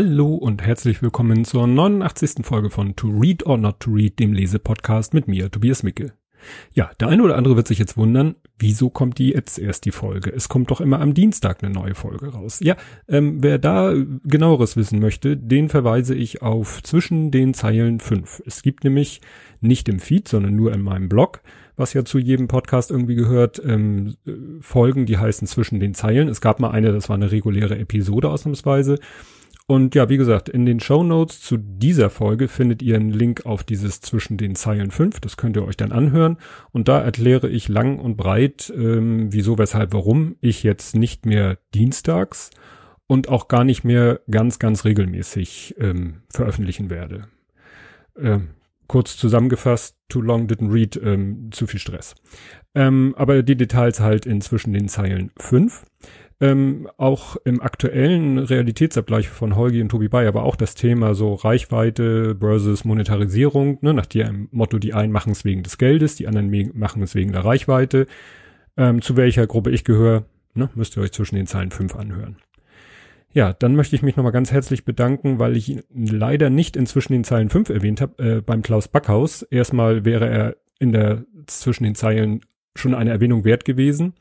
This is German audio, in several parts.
Hallo und herzlich willkommen zur 89. Folge von To Read or Not to Read, dem Lesepodcast mit mir, Tobias Micke. Ja, der eine oder andere wird sich jetzt wundern, wieso kommt die jetzt erst die Folge? Es kommt doch immer am Dienstag eine neue Folge raus. Ja, ähm, wer da genaueres wissen möchte, den verweise ich auf zwischen den Zeilen 5. Es gibt nämlich nicht im Feed, sondern nur in meinem Blog, was ja zu jedem Podcast irgendwie gehört, ähm, Folgen, die heißen zwischen den Zeilen. Es gab mal eine, das war eine reguläre Episode ausnahmsweise. Und ja, wie gesagt, in den Show Notes zu dieser Folge findet ihr einen Link auf dieses zwischen den Zeilen 5. Das könnt ihr euch dann anhören. Und da erkläre ich lang und breit, ähm, wieso, weshalb, warum ich jetzt nicht mehr dienstags und auch gar nicht mehr ganz, ganz regelmäßig ähm, veröffentlichen werde. Ähm, kurz zusammengefasst, too long didn't read, ähm, zu viel Stress. Ähm, aber die Details halt inzwischen den Zeilen 5. Ähm, auch im aktuellen Realitätsabgleich von Holgi und Tobi Bayer war auch das Thema so Reichweite versus Monetarisierung, ne, nach dem Motto, die einen machen es wegen des Geldes, die anderen machen es wegen der Reichweite. Ähm, zu welcher Gruppe ich gehöre, ne, müsst ihr euch zwischen den Zeilen 5 anhören. Ja, dann möchte ich mich nochmal ganz herzlich bedanken, weil ich ihn leider nicht inzwischen den Zeilen 5 erwähnt habe, äh, beim Klaus Backhaus. Erstmal wäre er in der zwischen den Zeilen schon eine Erwähnung wert gewesen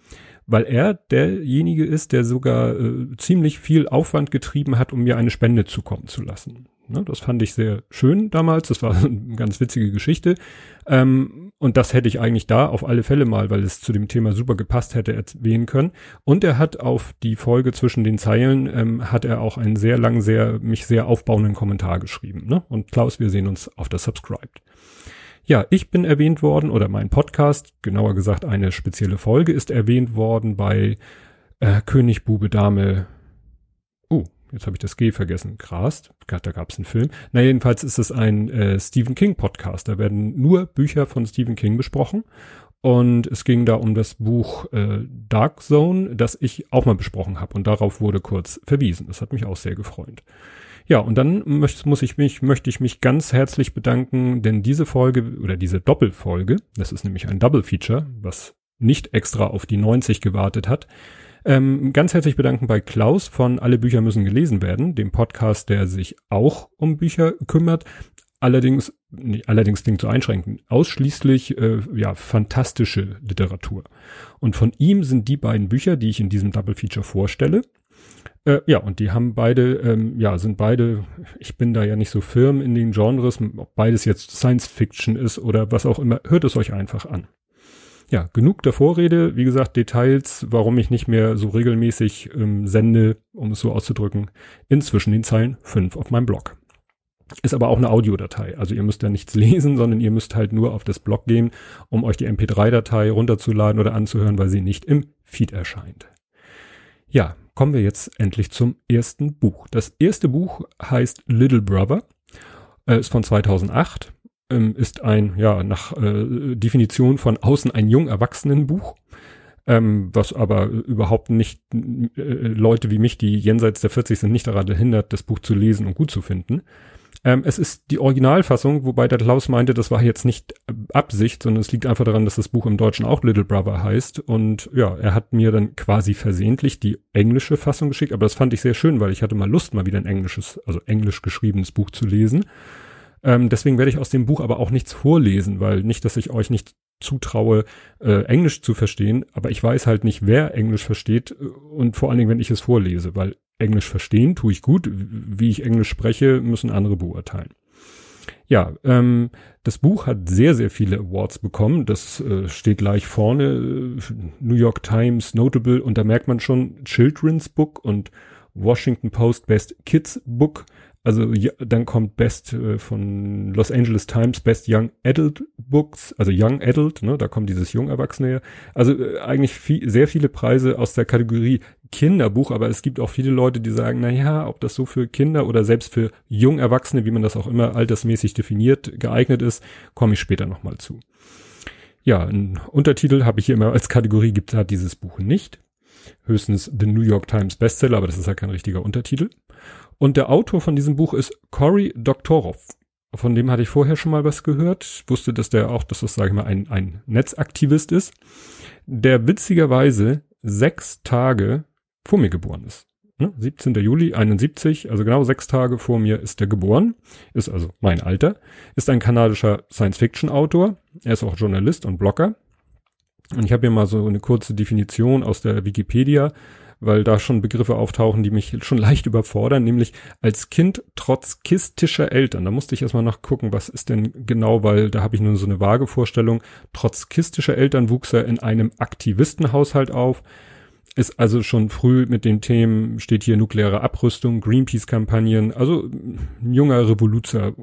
weil er derjenige ist, der sogar äh, ziemlich viel Aufwand getrieben hat, um mir eine Spende zukommen zu lassen. Ne, das fand ich sehr schön damals. Das war eine ganz witzige Geschichte. Ähm, und das hätte ich eigentlich da auf alle Fälle mal, weil es zu dem Thema super gepasst hätte, erwähnen können. Und er hat auf die Folge zwischen den Zeilen, ähm, hat er auch einen sehr lang, sehr, mich sehr aufbauenden Kommentar geschrieben. Ne? Und Klaus, wir sehen uns auf der Subscribed. Ja, ich bin erwähnt worden oder mein Podcast, genauer gesagt eine spezielle Folge ist erwähnt worden bei äh, König, Bube, Dame. Oh, jetzt habe ich das G vergessen. Krass, da gab es einen Film. Na jedenfalls ist es ein äh, Stephen King Podcast. Da werden nur Bücher von Stephen King besprochen. Und es ging da um das Buch äh, Dark Zone, das ich auch mal besprochen habe. Und darauf wurde kurz verwiesen. Das hat mich auch sehr gefreut. Ja, und dann möcht, muss ich mich, möchte ich mich ganz herzlich bedanken, denn diese Folge oder diese Doppelfolge, das ist nämlich ein Double Feature, was nicht extra auf die 90 gewartet hat, ähm, ganz herzlich bedanken bei Klaus von Alle Bücher müssen gelesen werden, dem Podcast, der sich auch um Bücher kümmert. Allerdings, nee, allerdings klingt so einschränkend, ausschließlich äh, ja fantastische Literatur. Und von ihm sind die beiden Bücher, die ich in diesem Double Feature vorstelle, äh, ja, und die haben beide, ähm, ja, sind beide, ich bin da ja nicht so firm in den Genres, ob beides jetzt Science Fiction ist oder was auch immer, hört es euch einfach an. Ja, genug der Vorrede, wie gesagt, Details, warum ich nicht mehr so regelmäßig ähm, sende, um es so auszudrücken, inzwischen den Zeilen 5 auf meinem Blog. Ist aber auch eine Audiodatei. Also ihr müsst da nichts lesen, sondern ihr müsst halt nur auf das Blog gehen, um euch die MP3-Datei runterzuladen oder anzuhören, weil sie nicht im Feed erscheint. Ja, kommen wir jetzt endlich zum ersten Buch. Das erste Buch heißt Little Brother, äh, ist von 2008, ähm, ist ein, ja, nach äh, Definition von außen ein jung Erwachsenenbuch, ähm, was aber überhaupt nicht äh, Leute wie mich, die jenseits der 40 sind, nicht daran hindert, das Buch zu lesen und gut zu finden. Ähm, es ist die Originalfassung, wobei der Klaus meinte, das war jetzt nicht Absicht, sondern es liegt einfach daran, dass das Buch im Deutschen auch Little Brother heißt. Und ja, er hat mir dann quasi versehentlich die englische Fassung geschickt, aber das fand ich sehr schön, weil ich hatte mal Lust, mal wieder ein englisches, also englisch geschriebenes Buch zu lesen. Ähm, deswegen werde ich aus dem Buch aber auch nichts vorlesen, weil nicht, dass ich euch nicht zutraue, äh, Englisch zu verstehen, aber ich weiß halt nicht, wer Englisch versteht äh, und vor allen Dingen, wenn ich es vorlese, weil Englisch verstehen tue ich gut, wie ich Englisch spreche, müssen andere beurteilen. Ja, ähm, das Buch hat sehr, sehr viele Awards bekommen. Das äh, steht gleich vorne. New York Times Notable und da merkt man schon Children's Book und Washington Post Best Kids Book. Also ja, dann kommt Best äh, von Los Angeles Times Best Young Adult Books, also Young Adult, ne, da kommt dieses Jungerwachsene her. Also äh, eigentlich viel, sehr viele Preise aus der Kategorie Kinderbuch, aber es gibt auch viele Leute, die sagen, na ja, ob das so für Kinder oder selbst für Jungerwachsene, wie man das auch immer altersmäßig definiert, geeignet ist, komme ich später nochmal zu. Ja, ein Untertitel habe ich hier immer als Kategorie gibt hat dieses Buch nicht. Höchstens The New York Times Bestseller, aber das ist ja kein richtiger Untertitel. Und der Autor von diesem Buch ist Cory Doktorov. Von dem hatte ich vorher schon mal was gehört. Ich wusste, dass der auch, dass das, sage ich mal, ein, ein Netzaktivist ist, der witzigerweise sechs Tage vor mir geboren ist. ne, 17. Juli 71, also genau sechs Tage vor mir ist er geboren, ist also mein Alter, ist ein kanadischer Science-Fiction-Autor, er ist auch Journalist und Blogger. Und ich habe hier mal so eine kurze Definition aus der Wikipedia weil da schon Begriffe auftauchen, die mich schon leicht überfordern, nämlich als Kind trotz kistischer Eltern. Da musste ich erstmal nachgucken, was ist denn genau, weil da habe ich nur so eine vage Vorstellung. Trotz kistischer Eltern wuchs er in einem Aktivistenhaushalt auf ist also schon früh mit den Themen, steht hier nukleare Abrüstung, Greenpeace-Kampagnen, also ein junger Revoluzer,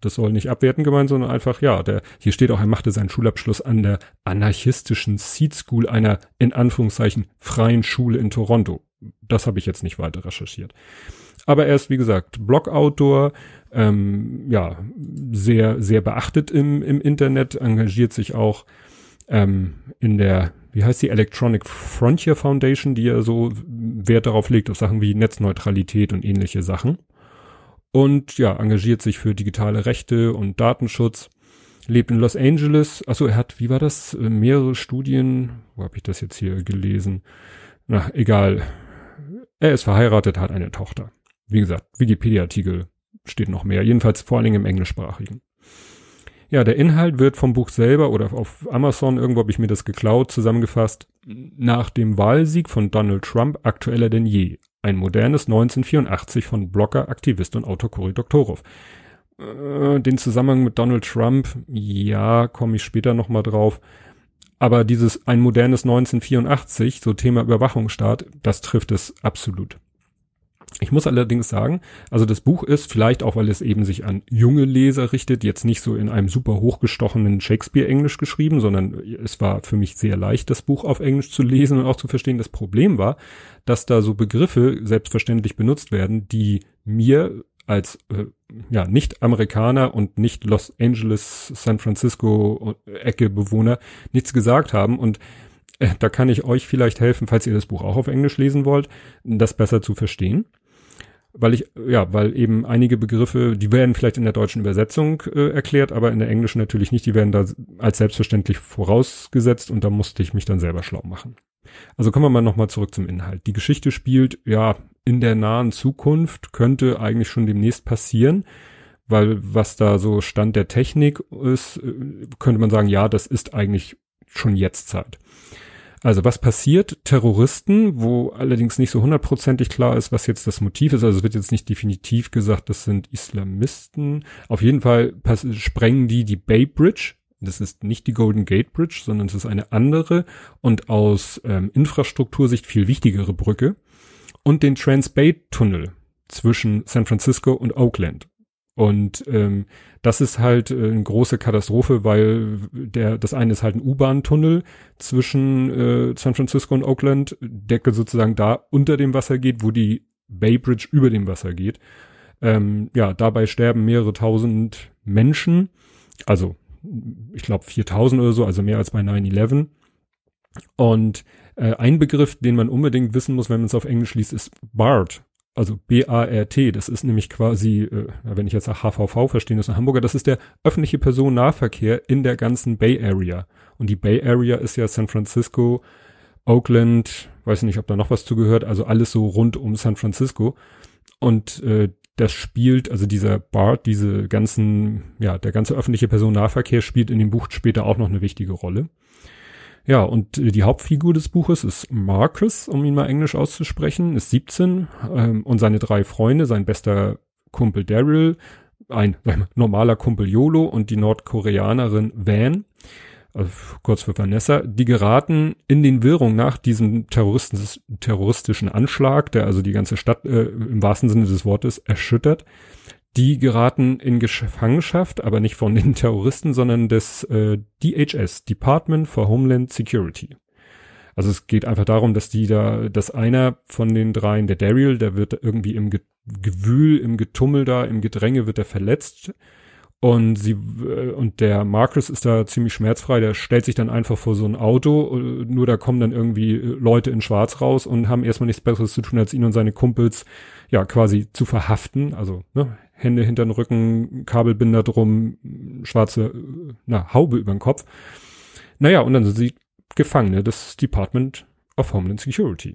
das soll nicht abwerten gemeint, sondern einfach, ja, der, hier steht auch, er machte seinen Schulabschluss an der anarchistischen Seed School, einer in Anführungszeichen freien Schule in Toronto. Das habe ich jetzt nicht weiter recherchiert. Aber er ist, wie gesagt, Blogautor, ähm, ja, sehr, sehr beachtet im, im Internet, engagiert sich auch ähm, in der wie heißt die Electronic Frontier Foundation, die ja so Wert darauf legt, auf Sachen wie Netzneutralität und ähnliche Sachen. Und ja, engagiert sich für digitale Rechte und Datenschutz, lebt in Los Angeles. Achso, er hat, wie war das? Mehrere Studien, wo habe ich das jetzt hier gelesen? Na, egal. Er ist verheiratet, hat eine Tochter. Wie gesagt, Wikipedia-Artikel steht noch mehr, jedenfalls vor allen Dingen im englischsprachigen. Ja, der Inhalt wird vom Buch selber oder auf Amazon, irgendwo habe ich mir das geklaut, zusammengefasst. Nach dem Wahlsieg von Donald Trump aktueller denn je. Ein modernes 1984 von Blogger, Aktivist und Autor Cory Doktorov. Äh, den Zusammenhang mit Donald Trump, ja, komme ich später nochmal drauf. Aber dieses ein modernes 1984, so Thema Überwachungsstaat, das trifft es absolut. Ich muss allerdings sagen, also das Buch ist vielleicht auch, weil es eben sich an junge Leser richtet, jetzt nicht so in einem super hochgestochenen Shakespeare-Englisch geschrieben, sondern es war für mich sehr leicht, das Buch auf Englisch zu lesen und auch zu verstehen. Das Problem war, dass da so Begriffe selbstverständlich benutzt werden, die mir als äh, ja nicht Amerikaner und nicht Los Angeles, San Francisco Ecke Bewohner nichts gesagt haben und äh, da kann ich euch vielleicht helfen, falls ihr das Buch auch auf Englisch lesen wollt, das besser zu verstehen weil ich, ja, weil eben einige Begriffe, die werden vielleicht in der deutschen Übersetzung äh, erklärt, aber in der englischen natürlich nicht, die werden da als selbstverständlich vorausgesetzt und da musste ich mich dann selber schlau machen. Also kommen wir mal nochmal zurück zum Inhalt. Die Geschichte spielt, ja, in der nahen Zukunft, könnte eigentlich schon demnächst passieren, weil was da so Stand der Technik ist, äh, könnte man sagen, ja, das ist eigentlich schon jetzt Zeit. Also was passiert? Terroristen, wo allerdings nicht so hundertprozentig klar ist, was jetzt das Motiv ist. Also es wird jetzt nicht definitiv gesagt, das sind Islamisten. Auf jeden Fall sprengen die die Bay Bridge. Das ist nicht die Golden Gate Bridge, sondern es ist eine andere und aus ähm, Infrastruktursicht viel wichtigere Brücke. Und den Trans-Bay Tunnel zwischen San Francisco und Oakland. Und ähm, das ist halt äh, eine große Katastrophe, weil der das eine ist halt ein U-Bahn-Tunnel zwischen äh, San Francisco und Oakland, der sozusagen da unter dem Wasser geht, wo die Bay Bridge über dem Wasser geht. Ähm, ja, dabei sterben mehrere tausend Menschen, also ich glaube 4000 oder so, also mehr als bei 9/11. Und äh, ein Begriff, den man unbedingt wissen muss, wenn man es auf Englisch liest, ist BART also B-A-R-T, das ist nämlich quasi, äh, wenn ich jetzt nach HVV verstehe, das ist ein Hamburger, das ist der öffentliche Personennahverkehr in der ganzen Bay Area. Und die Bay Area ist ja San Francisco, Oakland, weiß nicht, ob da noch was zugehört, also alles so rund um San Francisco. Und äh, das spielt, also dieser BART, diese ganzen, ja, der ganze öffentliche Personennahverkehr spielt in dem Buch später auch noch eine wichtige Rolle. Ja, und die Hauptfigur des Buches ist Marcus, um ihn mal englisch auszusprechen, ist 17 ähm, und seine drei Freunde, sein bester Kumpel Daryl, ein normaler Kumpel Yolo und die Nordkoreanerin Van, also kurz für Vanessa, die geraten in den Wirrungen nach diesem terroristischen Anschlag, der also die ganze Stadt äh, im wahrsten Sinne des Wortes erschüttert die geraten in Gefangenschaft, aber nicht von den Terroristen, sondern des äh, DHS, Department for Homeland Security. Also es geht einfach darum, dass die da, dass einer von den dreien, der Daryl, der wird irgendwie im Ge Gewühl, im Getummel da, im Gedränge wird er verletzt. Und sie, äh, und der Marcus ist da ziemlich schmerzfrei, der stellt sich dann einfach vor so ein Auto, äh, nur da kommen dann irgendwie Leute in Schwarz raus und haben erstmal nichts Besseres zu tun, als ihn und seine Kumpels ja quasi zu verhaften, also ne, Hände hinter den Rücken, Kabelbinder drum, schwarze na, Haube über den Kopf. Naja, und dann sind sie Gefangene des Department of Homeland Security.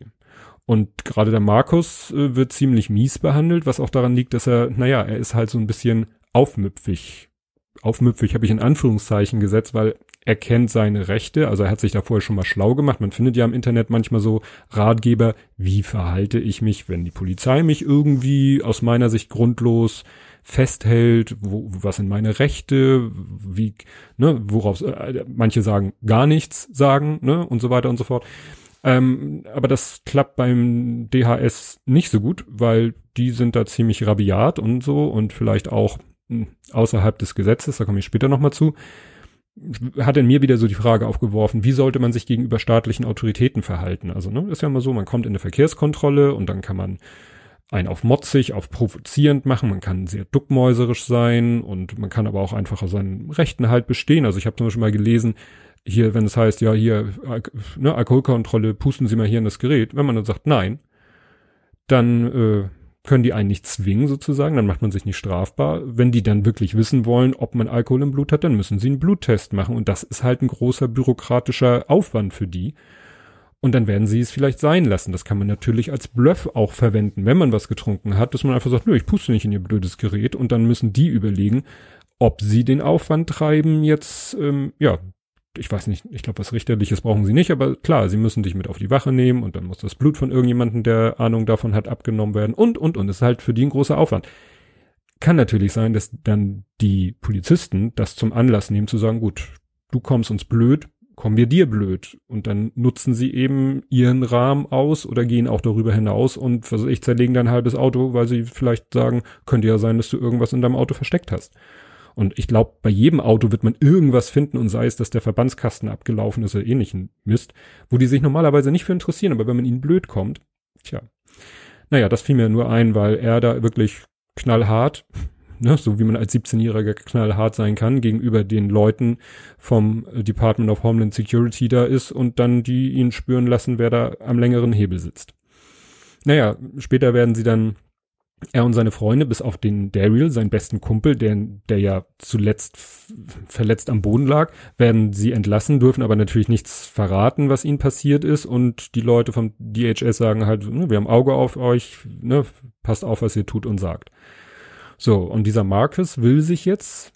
Und gerade der Markus äh, wird ziemlich mies behandelt, was auch daran liegt, dass er, naja, er ist halt so ein bisschen aufmüpfig. Aufmüpfig habe ich in Anführungszeichen gesetzt, weil er kennt seine Rechte, also er hat sich da vorher schon mal schlau gemacht. Man findet ja im Internet manchmal so Ratgeber, wie verhalte ich mich, wenn die Polizei mich irgendwie aus meiner Sicht grundlos festhält, wo, was sind meine Rechte, wie, ne, worauf äh, manche sagen gar nichts sagen, ne, und so weiter und so fort. Ähm, aber das klappt beim DHS nicht so gut, weil die sind da ziemlich rabiat und so und vielleicht auch hm, außerhalb des Gesetzes, da komme ich später nochmal zu hat in mir wieder so die Frage aufgeworfen, wie sollte man sich gegenüber staatlichen Autoritäten verhalten? Also, ne, ist ja immer so, man kommt in eine Verkehrskontrolle und dann kann man einen auf motzig, auf provozierend machen, man kann sehr duckmäuserisch sein und man kann aber auch einfach aus seinen Rechten halt bestehen. Also ich habe zum Beispiel mal gelesen, hier, wenn es heißt, ja, hier, ne, Alkoholkontrolle, pusten Sie mal hier in das Gerät. Wenn man dann sagt, nein, dann äh, können die einen nicht zwingen sozusagen, dann macht man sich nicht strafbar. Wenn die dann wirklich wissen wollen, ob man Alkohol im Blut hat, dann müssen sie einen Bluttest machen und das ist halt ein großer bürokratischer Aufwand für die. Und dann werden sie es vielleicht sein lassen. Das kann man natürlich als Bluff auch verwenden, wenn man was getrunken hat, dass man einfach sagt, nö, ich puste nicht in ihr blödes Gerät und dann müssen die überlegen, ob sie den Aufwand treiben, jetzt, ähm, ja, ich weiß nicht, ich glaube, was Richterliches brauchen sie nicht, aber klar, sie müssen dich mit auf die Wache nehmen und dann muss das Blut von irgendjemandem, der Ahnung davon hat, abgenommen werden und, und, und. Das ist halt für die ein großer Aufwand. Kann natürlich sein, dass dann die Polizisten das zum Anlass nehmen, zu sagen, gut, du kommst uns blöd, kommen wir dir blöd. Und dann nutzen sie eben ihren Rahmen aus oder gehen auch darüber hinaus und, was ich, zerlegen dein halbes Auto, weil sie vielleicht sagen, könnte ja sein, dass du irgendwas in deinem Auto versteckt hast. Und ich glaube, bei jedem Auto wird man irgendwas finden und sei es, dass der Verbandskasten abgelaufen ist oder ähnlichen Mist, wo die sich normalerweise nicht für interessieren, aber wenn man ihnen blöd kommt, tja. Naja, das fiel mir nur ein, weil er da wirklich knallhart, ne, so wie man als 17-Jähriger knallhart sein kann, gegenüber den Leuten vom Department of Homeland Security da ist und dann die ihn spüren lassen, wer da am längeren Hebel sitzt. Naja, später werden sie dann er und seine Freunde, bis auf den Daryl, seinen besten Kumpel, der, der ja zuletzt verletzt am Boden lag, werden sie entlassen, dürfen aber natürlich nichts verraten, was ihnen passiert ist. Und die Leute vom DHS sagen halt, ne, wir haben Auge auf euch, ne, passt auf, was ihr tut und sagt. So, und dieser Marcus will sich jetzt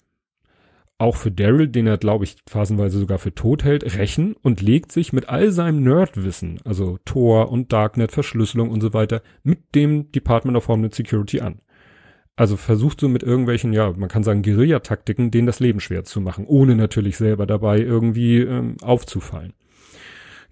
auch für Daryl, den er, glaube ich, phasenweise sogar für tot hält, rächen und legt sich mit all seinem Nerdwissen, also Tor und Darknet, Verschlüsselung und so weiter, mit dem Department of Homeland Security an. Also versucht so mit irgendwelchen, ja, man kann sagen Guerillataktiken, denen das Leben schwer zu machen, ohne natürlich selber dabei irgendwie ähm, aufzufallen.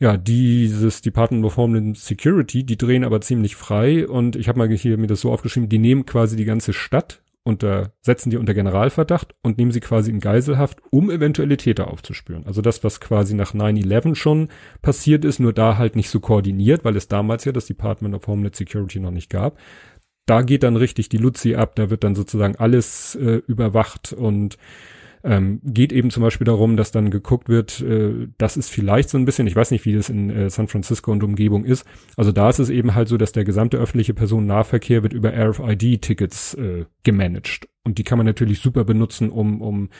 Ja, dieses Department of Homeland Security, die drehen aber ziemlich frei und ich habe mal hier mir das so aufgeschrieben, die nehmen quasi die ganze Stadt unter, setzen die unter Generalverdacht und nehmen sie quasi in Geiselhaft, um eventuelle Täter aufzuspüren. Also das, was quasi nach 9-11 schon passiert ist, nur da halt nicht so koordiniert, weil es damals ja das Department of Homeland Security noch nicht gab. Da geht dann richtig die Luzi ab, da wird dann sozusagen alles äh, überwacht und ähm, geht eben zum Beispiel darum, dass dann geguckt wird, äh, das ist vielleicht so ein bisschen, ich weiß nicht, wie das in äh, San Francisco und Umgebung ist. Also da ist es eben halt so, dass der gesamte öffentliche Personennahverkehr wird über RFID-Tickets äh, gemanagt. Und die kann man natürlich super benutzen, um, um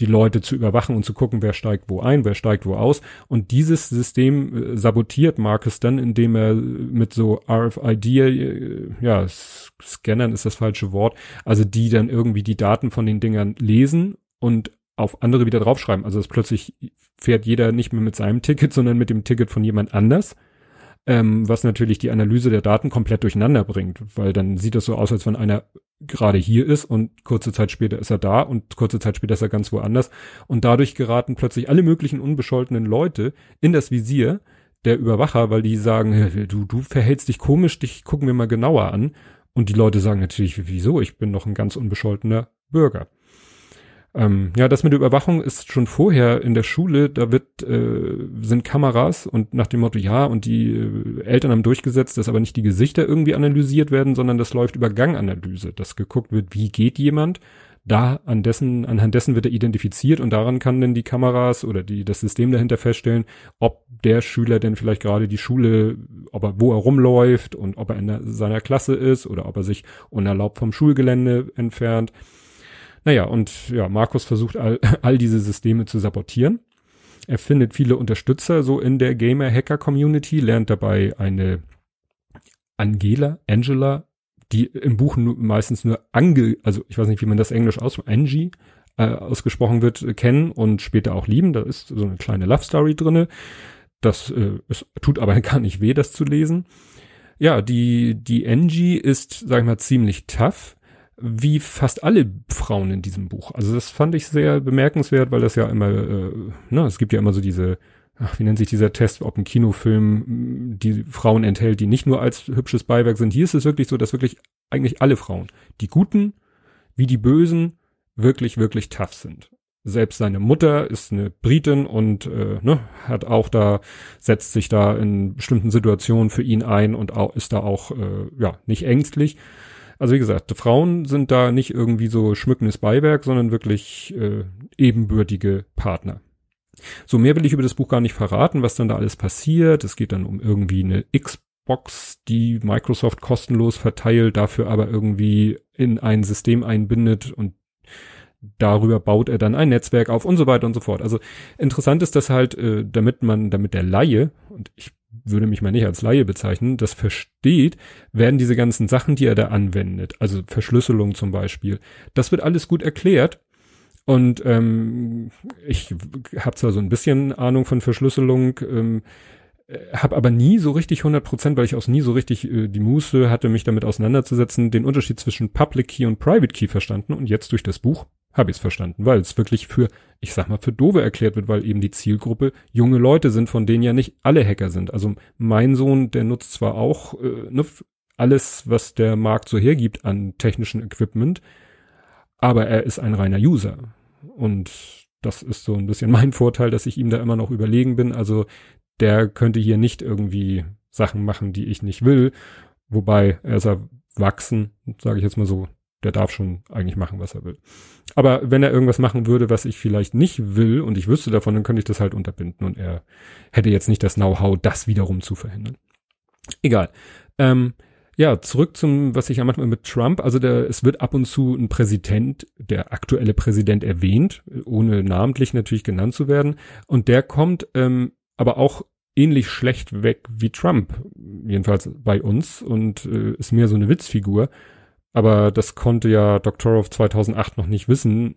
die Leute zu überwachen und zu gucken, wer steigt wo ein, wer steigt wo aus. Und dieses System äh, sabotiert Marcus dann, indem er mit so RFID, äh, ja, Scannern ist das falsche Wort, also die dann irgendwie die Daten von den Dingern lesen und auf andere wieder draufschreiben. Also dass plötzlich fährt jeder nicht mehr mit seinem Ticket, sondern mit dem Ticket von jemand anders. Ähm, was natürlich die Analyse der Daten komplett durcheinander bringt, weil dann sieht es so aus, als wenn einer gerade hier ist und kurze Zeit später ist er da und kurze Zeit später ist er ganz woanders. Und dadurch geraten plötzlich alle möglichen unbescholtenen Leute in das Visier der Überwacher, weil die sagen, du, du verhältst dich komisch, dich gucken wir mal genauer an. Und die Leute sagen natürlich, wieso? Ich bin noch ein ganz unbescholtener Bürger. Ähm, ja, das mit der Überwachung ist schon vorher in der Schule, da wird, äh, sind Kameras und nach dem Motto, ja, und die äh, Eltern haben durchgesetzt, dass aber nicht die Gesichter irgendwie analysiert werden, sondern das läuft über Ganganalyse, dass geguckt wird, wie geht jemand, da an dessen, anhand dessen wird er identifiziert und daran kann dann die Kameras oder die, das System dahinter feststellen, ob der Schüler denn vielleicht gerade die Schule, ob er, wo er rumläuft und ob er in seiner Klasse ist oder ob er sich unerlaubt vom Schulgelände entfernt. Naja, und ja, Markus versucht all, all diese Systeme zu sabotieren. Er findet viele Unterstützer so in der Gamer-Hacker-Community, lernt dabei eine Angela, Angela, die im Buch meistens nur Ange, also ich weiß nicht, wie man das Englisch ausspricht, Angie äh, ausgesprochen wird, äh, kennen und später auch lieben. Da ist so eine kleine Love Story drinne. Das äh, es tut aber gar nicht weh, das zu lesen. Ja, die die Angie ist, sag ich mal, ziemlich tough, wie fast alle Frauen in diesem Buch. Also das fand ich sehr bemerkenswert, weil das ja immer, äh, ne, es gibt ja immer so diese ach, wie nennt sich dieser Test, ob ein Kinofilm die Frauen enthält, die nicht nur als hübsches Beiwerk sind. Hier ist es wirklich so, dass wirklich eigentlich alle Frauen, die Guten wie die Bösen, wirklich, wirklich tough sind. Selbst seine Mutter ist eine Britin und äh, ne, hat auch da, setzt sich da in bestimmten Situationen für ihn ein und auch, ist da auch äh, ja nicht ängstlich. Also wie gesagt, Frauen sind da nicht irgendwie so schmückendes Beiwerk, sondern wirklich äh, ebenbürtige Partner. So mehr will ich über das Buch gar nicht verraten, was dann da alles passiert. Es geht dann um irgendwie eine Xbox, die Microsoft kostenlos verteilt, dafür aber irgendwie in ein System einbindet und darüber baut er dann ein Netzwerk auf und so weiter und so fort. Also interessant ist das halt, äh, damit man, damit der Laie, und ich würde mich mal nicht als Laie bezeichnen, das versteht, werden diese ganzen Sachen, die er da anwendet, also Verschlüsselung zum Beispiel, das wird alles gut erklärt. Und ähm, ich habe zwar so ein bisschen Ahnung von Verschlüsselung, ähm, habe aber nie so richtig 100 Prozent, weil ich auch nie so richtig äh, die Muße hatte, mich damit auseinanderzusetzen, den Unterschied zwischen Public Key und Private Key verstanden. Und jetzt durch das Buch habe ich es verstanden, weil es wirklich für, ich sag mal, für Dove erklärt wird, weil eben die Zielgruppe junge Leute sind, von denen ja nicht alle Hacker sind. Also mein Sohn, der nutzt zwar auch äh, ne, alles, was der Markt so hergibt an technischen Equipment, aber er ist ein reiner User. Und das ist so ein bisschen mein Vorteil, dass ich ihm da immer noch überlegen bin. Also der könnte hier nicht irgendwie Sachen machen, die ich nicht will. Wobei er ist erwachsen, sage ich jetzt mal so, der darf schon eigentlich machen, was er will. Aber wenn er irgendwas machen würde, was ich vielleicht nicht will und ich wüsste davon, dann könnte ich das halt unterbinden und er hätte jetzt nicht das Know-how, das wiederum zu verhindern. Egal. Ähm, ja, zurück zum, was ich am Anfang mit Trump, also der, es wird ab und zu ein Präsident, der aktuelle Präsident erwähnt, ohne namentlich natürlich genannt zu werden. Und der kommt ähm, aber auch ähnlich schlecht weg wie Trump, jedenfalls bei uns, und äh, ist mehr so eine Witzfigur. Aber das konnte ja Doctorow 2008 noch nicht wissen,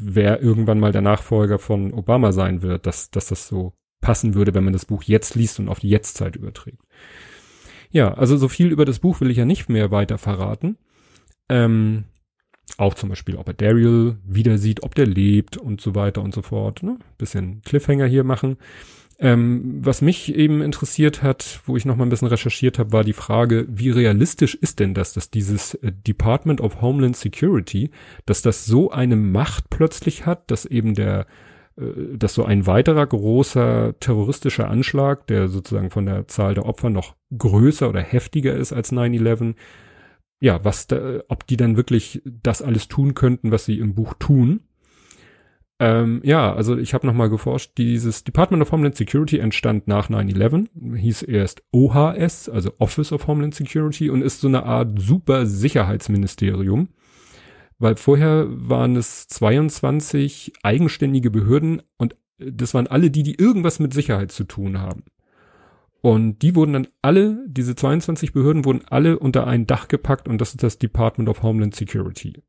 wer irgendwann mal der Nachfolger von Obama sein wird, dass, dass das so passen würde, wenn man das Buch jetzt liest und auf die Jetztzeit überträgt. Ja, also so viel über das Buch will ich ja nicht mehr weiter verraten. Ähm, auch zum Beispiel, ob er Daryl wieder sieht, ob der lebt und so weiter und so fort. Ne? Bisschen Cliffhanger hier machen. Ähm, was mich eben interessiert hat, wo ich noch mal ein bisschen recherchiert habe, war die Frage, wie realistisch ist denn das, dass dieses äh, Department of Homeland Security, dass das so eine Macht plötzlich hat, dass eben der äh, dass so ein weiterer großer terroristischer Anschlag, der sozusagen von der Zahl der Opfer noch größer oder heftiger ist als 9-11, ja, was da, ob die dann wirklich das alles tun könnten, was sie im Buch tun. Ähm, ja, also ich habe nochmal geforscht, dieses Department of Homeland Security entstand nach 9-11, hieß erst OHS, also Office of Homeland Security und ist so eine Art super Sicherheitsministerium weil vorher waren es 22 eigenständige Behörden und das waren alle die, die irgendwas mit Sicherheit zu tun haben. Und die wurden dann alle, diese 22 Behörden wurden alle unter ein Dach gepackt und das ist das Department of Homeland Security.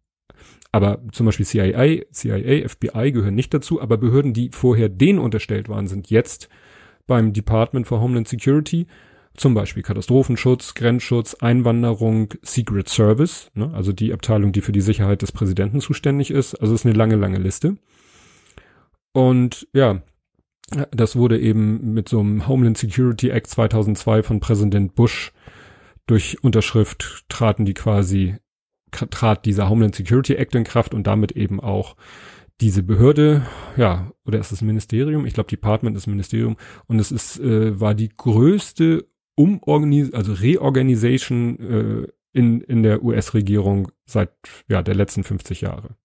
Aber zum Beispiel CIA, CIA, FBI gehören nicht dazu, aber Behörden, die vorher denen unterstellt waren, sind jetzt beim Department for Homeland Security zum Beispiel Katastrophenschutz, Grenzschutz, Einwanderung, Secret Service, ne, also die Abteilung, die für die Sicherheit des Präsidenten zuständig ist. Also ist eine lange, lange Liste. Und ja, das wurde eben mit so einem Homeland Security Act 2002 von Präsident Bush durch Unterschrift traten die quasi, trat dieser Homeland Security Act in Kraft und damit eben auch diese Behörde, ja, oder ist es Ministerium? Ich glaube, Department ist Ministerium und es ist, äh, war die größte Umorganis also Reorganisation äh, in, in der US-Regierung seit ja, der letzten 50 Jahre.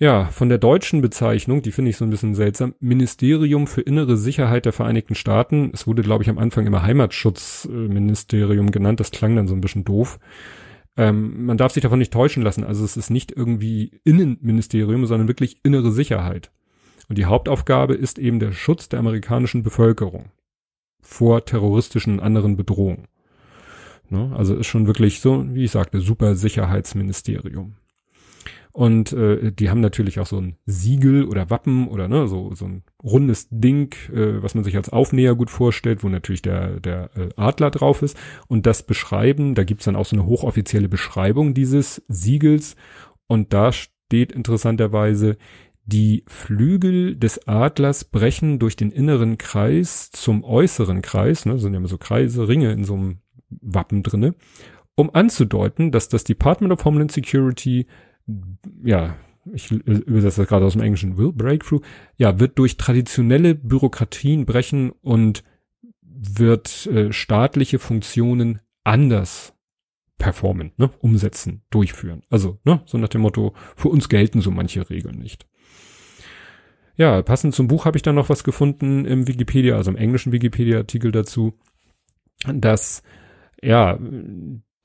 Ja, von der deutschen Bezeichnung, die finde ich so ein bisschen seltsam, Ministerium für innere Sicherheit der Vereinigten Staaten. Es wurde, glaube ich, am Anfang immer Heimatschutzministerium genannt. Das klang dann so ein bisschen doof. Ähm, man darf sich davon nicht täuschen lassen. Also es ist nicht irgendwie Innenministerium, sondern wirklich innere Sicherheit. Und die Hauptaufgabe ist eben der Schutz der amerikanischen Bevölkerung vor terroristischen anderen Bedrohungen. Ne? Also ist schon wirklich so, wie ich sagte, super Sicherheitsministerium. Und äh, die haben natürlich auch so ein Siegel oder Wappen oder ne, so, so ein rundes Ding, äh, was man sich als Aufnäher gut vorstellt, wo natürlich der, der äh, Adler drauf ist. Und das beschreiben, da gibt's dann auch so eine hochoffizielle Beschreibung dieses Siegels. Und da steht interessanterweise, die Flügel des Adlers brechen durch den inneren Kreis zum äußeren Kreis, ne, sind ja immer so Kreise, Ringe in so einem Wappen drinne, um anzudeuten, dass das Department of Homeland Security ja, ich übersetze das gerade aus dem Englischen, will breakthrough, ja, wird durch traditionelle Bürokratien brechen und wird äh, staatliche Funktionen anders performen, ne, umsetzen, durchführen. Also, ne, so nach dem Motto, für uns gelten so manche Regeln nicht. Ja, passend zum Buch habe ich dann noch was gefunden im Wikipedia, also im englischen Wikipedia-Artikel dazu, dass ja,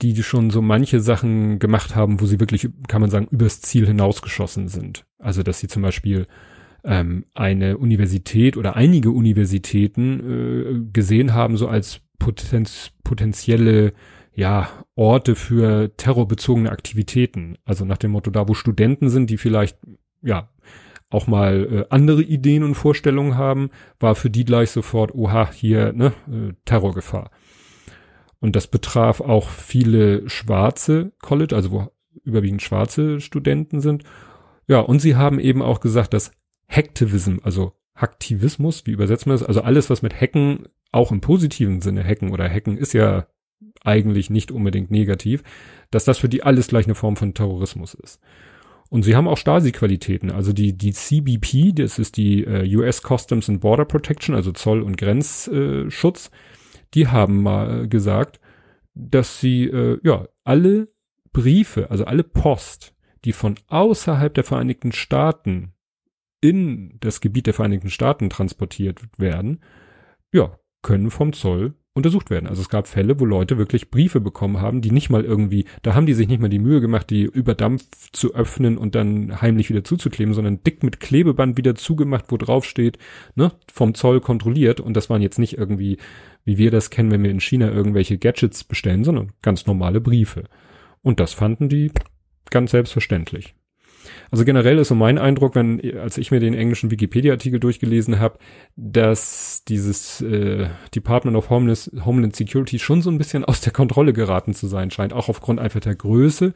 die schon so manche Sachen gemacht haben, wo sie wirklich, kann man sagen, übers Ziel hinausgeschossen sind. Also, dass sie zum Beispiel ähm, eine Universität oder einige Universitäten äh, gesehen haben, so als potenz potenzielle ja, Orte für terrorbezogene Aktivitäten. Also nach dem Motto, da wo Studenten sind, die vielleicht, ja, auch mal äh, andere Ideen und Vorstellungen haben, war für die gleich sofort, oha, hier, ne, äh, Terrorgefahr. Und das betraf auch viele schwarze College, also wo überwiegend schwarze Studenten sind. Ja, und sie haben eben auch gesagt, dass Hacktivism, also Hacktivismus, wie übersetzt man das? Also alles, was mit Hacken, auch im positiven Sinne Hacken oder Hacken ist ja eigentlich nicht unbedingt negativ, dass das für die alles gleich eine Form von Terrorismus ist. Und sie haben auch Stasi-Qualitäten, also die, die CBP, das ist die äh, US Customs and Border Protection, also Zoll- und Grenzschutz, äh, die haben mal gesagt, dass sie äh, ja alle Briefe, also alle Post, die von außerhalb der Vereinigten Staaten in das Gebiet der Vereinigten Staaten transportiert werden, ja, können vom Zoll untersucht werden. Also es gab Fälle, wo Leute wirklich Briefe bekommen haben, die nicht mal irgendwie, da haben die sich nicht mal die Mühe gemacht, die über Dampf zu öffnen und dann heimlich wieder zuzukleben, sondern dick mit Klebeband wieder zugemacht, wo drauf steht, ne, vom Zoll kontrolliert und das waren jetzt nicht irgendwie, wie wir das kennen, wenn wir in China irgendwelche Gadgets bestellen, sondern ganz normale Briefe. Und das fanden die ganz selbstverständlich. Also generell ist so mein Eindruck, wenn, als ich mir den englischen Wikipedia-Artikel durchgelesen habe, dass dieses äh, Department of Homeland, Homeland Security schon so ein bisschen aus der Kontrolle geraten zu sein scheint, auch aufgrund einfach der Größe.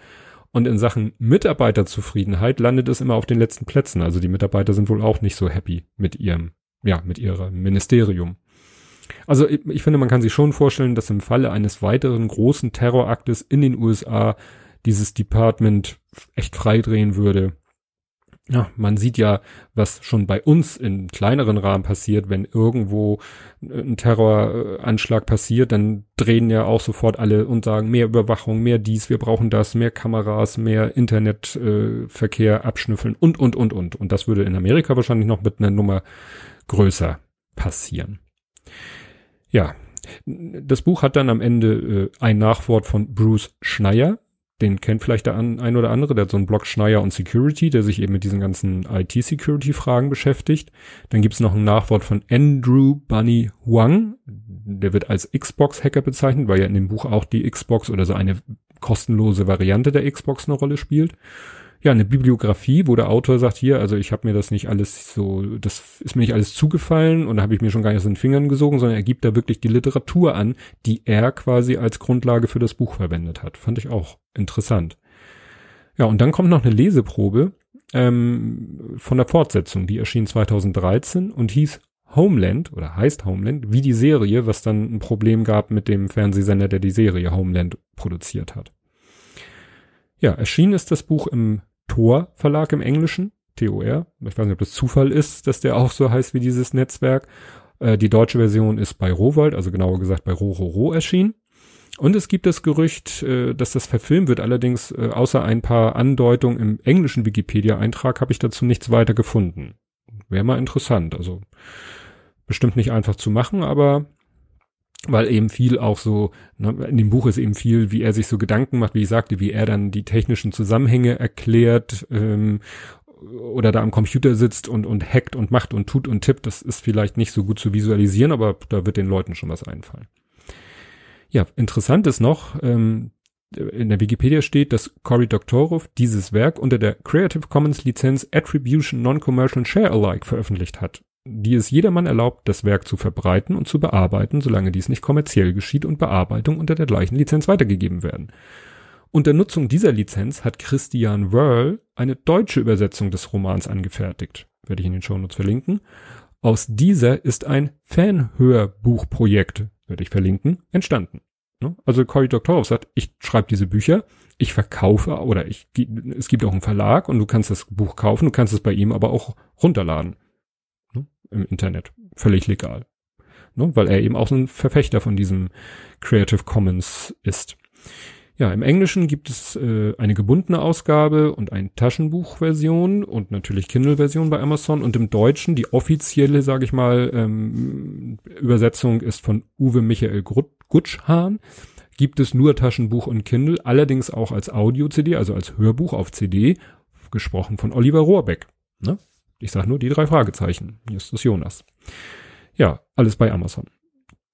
Und in Sachen Mitarbeiterzufriedenheit landet es immer auf den letzten Plätzen. Also die Mitarbeiter sind wohl auch nicht so happy mit ihrem, ja, mit ihrem Ministerium. Also ich, ich finde, man kann sich schon vorstellen, dass im Falle eines weiteren großen Terroraktes in den USA dieses Department echt freidrehen würde ja, man sieht ja, was schon bei uns in kleineren Rahmen passiert, wenn irgendwo ein Terroranschlag passiert, dann drehen ja auch sofort alle und sagen, mehr Überwachung, mehr dies, wir brauchen das, mehr Kameras, mehr Internetverkehr äh, abschnüffeln und, und, und, und. Und das würde in Amerika wahrscheinlich noch mit einer Nummer größer passieren. Ja, das Buch hat dann am Ende äh, ein Nachwort von Bruce Schneier, den kennt vielleicht der ein oder andere, der hat so einen Blog Schneier und Security, der sich eben mit diesen ganzen IT-Security-Fragen beschäftigt. Dann gibt's noch ein Nachwort von Andrew Bunny Huang, der wird als Xbox-Hacker bezeichnet, weil ja in dem Buch auch die Xbox oder so eine kostenlose Variante der Xbox eine Rolle spielt ja, eine Bibliografie, wo der Autor sagt, hier, also ich habe mir das nicht alles so, das ist mir nicht alles zugefallen und da habe ich mir schon gar nicht aus den Fingern gesogen, sondern er gibt da wirklich die Literatur an, die er quasi als Grundlage für das Buch verwendet hat. Fand ich auch interessant. Ja, und dann kommt noch eine Leseprobe ähm, von der Fortsetzung, die erschien 2013 und hieß Homeland oder heißt Homeland, wie die Serie, was dann ein Problem gab mit dem Fernsehsender, der die Serie Homeland produziert hat. Ja, erschienen ist das Buch im Tor Verlag im Englischen, TOR. Ich weiß nicht, ob das Zufall ist, dass der auch so heißt wie dieses Netzwerk. Äh, die deutsche Version ist bei Rowold, also genauer gesagt bei Rororo erschienen. Und es gibt das Gerücht, äh, dass das verfilmt wird. Allerdings, äh, außer ein paar Andeutungen im englischen Wikipedia-Eintrag, habe ich dazu nichts weiter gefunden. Wäre mal interessant. Also bestimmt nicht einfach zu machen, aber weil eben viel auch so, ne, in dem Buch ist eben viel, wie er sich so Gedanken macht, wie ich sagte, wie er dann die technischen Zusammenhänge erklärt ähm, oder da am Computer sitzt und, und hackt und macht und tut und tippt. Das ist vielleicht nicht so gut zu visualisieren, aber da wird den Leuten schon was einfallen. Ja, interessant ist noch, ähm, in der Wikipedia steht, dass Cory Doctorow dieses Werk unter der Creative Commons Lizenz Attribution Non-Commercial Share Alike veröffentlicht hat, die es jedermann erlaubt, das Werk zu verbreiten und zu bearbeiten, solange dies nicht kommerziell geschieht und Bearbeitung unter der gleichen Lizenz weitergegeben werden. Unter Nutzung dieser Lizenz hat Christian Wörl eine deutsche Übersetzung des Romans angefertigt. Werde ich in den Shownotes verlinken. Aus dieser ist ein Fanhörbuchprojekt, werde ich verlinken, entstanden. Ne? Also Cory Doctorow sagt, ich schreibe diese Bücher, ich verkaufe oder ich, es gibt auch einen Verlag und du kannst das Buch kaufen, du kannst es bei ihm aber auch runterladen. Im Internet. Völlig legal. Ne? Weil er eben auch so ein Verfechter von diesem Creative Commons ist. Ja, im Englischen gibt es äh, eine gebundene Ausgabe und eine Taschenbuchversion und natürlich Kindle-Version bei Amazon und im Deutschen die offizielle, sage ich mal, ähm, Übersetzung ist von Uwe Michael Gutschhahn. Gibt es nur Taschenbuch und Kindle, allerdings auch als Audio-CD, also als Hörbuch auf CD, gesprochen von Oliver Rohrbeck. Ne? Ich sage nur die drei Fragezeichen. Hier ist das Jonas. Ja, alles bei Amazon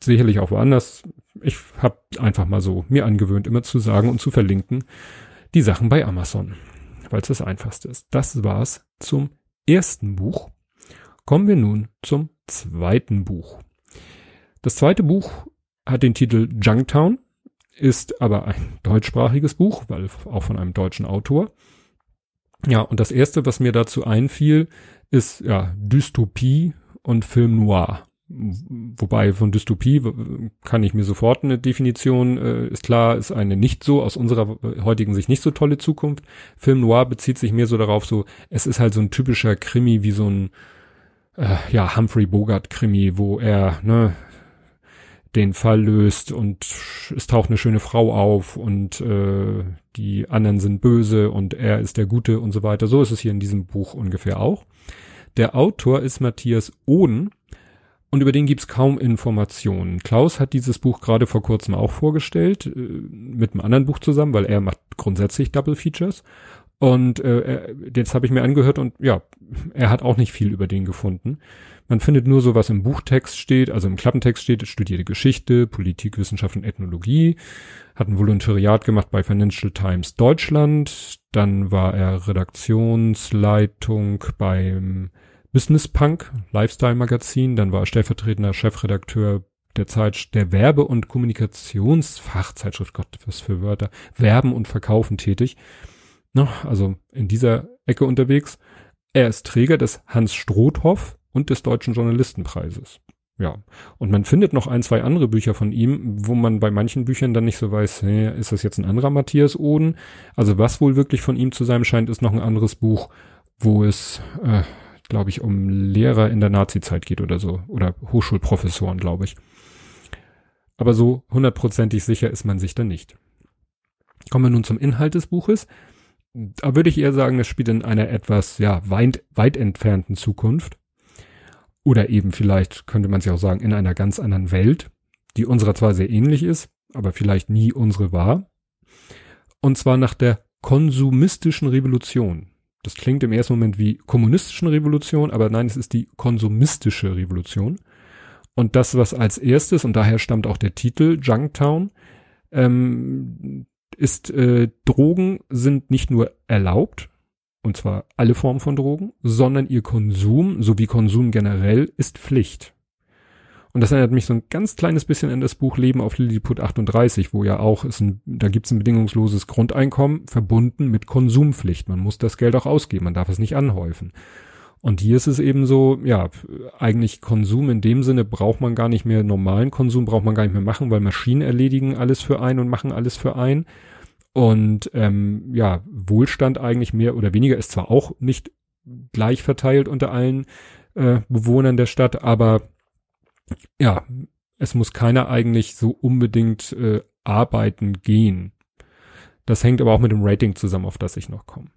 sicherlich auch woanders. Ich habe einfach mal so mir angewöhnt, immer zu sagen und zu verlinken, die Sachen bei Amazon, weil es das einfachste ist. Das war's zum ersten Buch. Kommen wir nun zum zweiten Buch. Das zweite Buch hat den Titel Junktown, ist aber ein deutschsprachiges Buch, weil auch von einem deutschen Autor. Ja, und das erste, was mir dazu einfiel, ist ja Dystopie und Film Noir. Wobei von Dystopie kann ich mir sofort eine Definition, äh, ist klar, ist eine nicht so, aus unserer heutigen Sicht nicht so tolle Zukunft. Film Noir bezieht sich mehr so darauf, so, es ist halt so ein typischer Krimi wie so ein, äh, ja, Humphrey Bogart Krimi, wo er, ne, den Fall löst und es taucht eine schöne Frau auf und äh, die anderen sind böse und er ist der Gute und so weiter. So ist es hier in diesem Buch ungefähr auch. Der Autor ist Matthias Oden und über den gibt's kaum Informationen. Klaus hat dieses Buch gerade vor kurzem auch vorgestellt, äh, mit einem anderen Buch zusammen, weil er macht grundsätzlich Double Features. Und äh, jetzt habe ich mir angehört und ja, er hat auch nicht viel über den gefunden. Man findet nur so, was im Buchtext steht, also im Klappentext steht, studierte Geschichte, Politik, Wissenschaft und Ethnologie, hat ein Volontariat gemacht bei Financial Times Deutschland, dann war er Redaktionsleitung beim Business Punk, Lifestyle Magazin, dann war er stellvertretender Chefredakteur der Zeit der Werbe- und Kommunikationsfachzeitschrift, Gott, was für Wörter, Werben und Verkaufen tätig. No, also in dieser Ecke unterwegs. Er ist Träger des Hans Strothhoff und des Deutschen Journalistenpreises. Ja, und man findet noch ein, zwei andere Bücher von ihm, wo man bei manchen Büchern dann nicht so weiß, hey, ist das jetzt ein anderer Matthias Oden? Also was wohl wirklich von ihm zu sein scheint, ist noch ein anderes Buch, wo es äh, glaube ich, um Lehrer in der Nazi-Zeit geht oder so. Oder Hochschulprofessoren, glaube ich. Aber so hundertprozentig sicher ist man sich da nicht. Kommen wir nun zum Inhalt des Buches. Da würde ich eher sagen, es spielt in einer etwas, ja, weit, weit entfernten Zukunft. Oder eben vielleicht, könnte man sich auch sagen, in einer ganz anderen Welt, die unserer zwar sehr ähnlich ist, aber vielleicht nie unsere war. Und zwar nach der konsumistischen Revolution. Das klingt im ersten Moment wie kommunistischen Revolution, aber nein, es ist die konsumistische Revolution. Und das, was als erstes, und daher stammt auch der Titel Junktown, ähm, ist, äh, Drogen sind nicht nur erlaubt, und zwar alle Formen von Drogen, sondern ihr Konsum, sowie Konsum generell, ist Pflicht. Und das erinnert mich so ein ganz kleines bisschen an das Buch Leben auf Lilliput 38, wo ja auch ist ein, da gibt's ein bedingungsloses Grundeinkommen verbunden mit Konsumpflicht. Man muss das Geld auch ausgeben, man darf es nicht anhäufen. Und hier ist es eben so, ja, eigentlich Konsum in dem Sinne braucht man gar nicht mehr, normalen Konsum braucht man gar nicht mehr machen, weil Maschinen erledigen alles für einen und machen alles für einen. Und ähm, ja, Wohlstand eigentlich mehr oder weniger ist zwar auch nicht gleich verteilt unter allen äh, Bewohnern der Stadt, aber ja, es muss keiner eigentlich so unbedingt äh, arbeiten gehen. Das hängt aber auch mit dem Rating zusammen, auf das ich noch komme.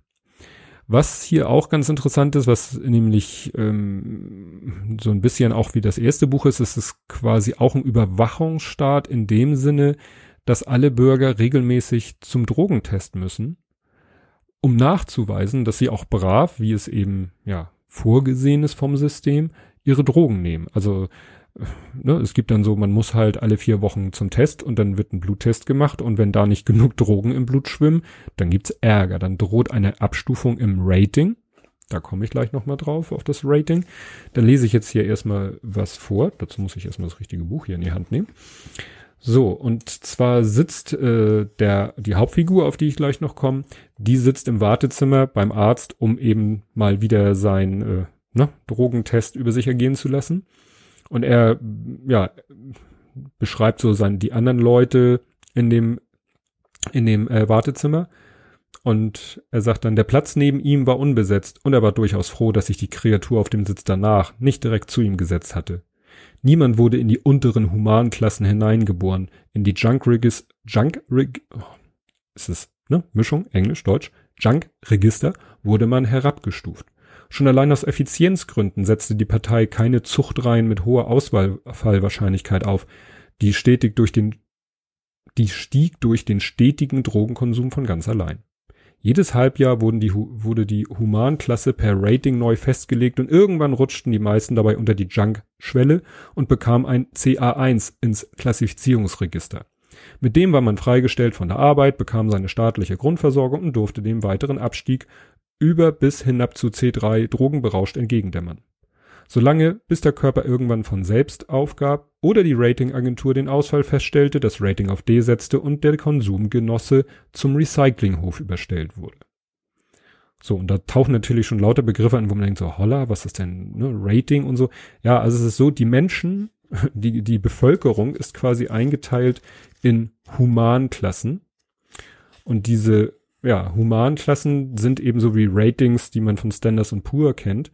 Was hier auch ganz interessant ist, was nämlich ähm, so ein bisschen auch wie das erste Buch ist, ist es quasi auch ein Überwachungsstaat in dem Sinne, dass alle Bürger regelmäßig zum Drogentest müssen, um nachzuweisen, dass sie auch brav, wie es eben ja vorgesehen ist vom System, ihre Drogen nehmen. Also ne, es gibt dann so, man muss halt alle vier Wochen zum Test und dann wird ein Bluttest gemacht und wenn da nicht genug Drogen im Blut schwimmen, dann gibt's Ärger. Dann droht eine Abstufung im Rating. Da komme ich gleich nochmal drauf, auf das Rating. Dann lese ich jetzt hier erstmal was vor. Dazu muss ich erstmal das richtige Buch hier in die Hand nehmen. So, und zwar sitzt äh, der die Hauptfigur, auf die ich gleich noch komme, die sitzt im Wartezimmer beim Arzt, um eben mal wieder sein äh, ne, Drogentest über sich ergehen zu lassen. Und er, ja, beschreibt so sein, die anderen Leute in dem, in dem äh, Wartezimmer. Und er sagt dann, der Platz neben ihm war unbesetzt und er war durchaus froh, dass sich die Kreatur auf dem Sitz danach nicht direkt zu ihm gesetzt hatte. Niemand wurde in die unteren Humanklassen hineingeboren. In die Junk-Regis, Junk-Reg, oh, ist es, ne? Mischung, Englisch, Deutsch, Junk-Register wurde man herabgestuft. Schon allein aus Effizienzgründen setzte die Partei keine Zuchtreihen mit hoher Auswahlfallwahrscheinlichkeit auf, die stetig durch den, die stieg durch den stetigen Drogenkonsum von ganz allein. Jedes Halbjahr wurden die, wurde die Humanklasse per Rating neu festgelegt und irgendwann rutschten die meisten dabei unter die Junk-Schwelle und bekamen ein CA1 ins Klassifizierungsregister. Mit dem war man freigestellt von der Arbeit, bekam seine staatliche Grundversorgung und durfte dem weiteren Abstieg über bis hinab zu C3 drogenberauscht entgegendämmern. Solange bis der Körper irgendwann von selbst aufgab oder die Ratingagentur den Ausfall feststellte, das Rating auf D setzte und der Konsumgenosse zum Recyclinghof überstellt wurde. So, und da tauchen natürlich schon lauter Begriffe an, wo man denkt so, holla, was ist denn, ne, Rating und so. Ja, also es ist so, die Menschen, die, die Bevölkerung ist quasi eingeteilt in Humanklassen. Und diese ja, Humanklassen sind ebenso wie Ratings, die man von Standards und Pur kennt.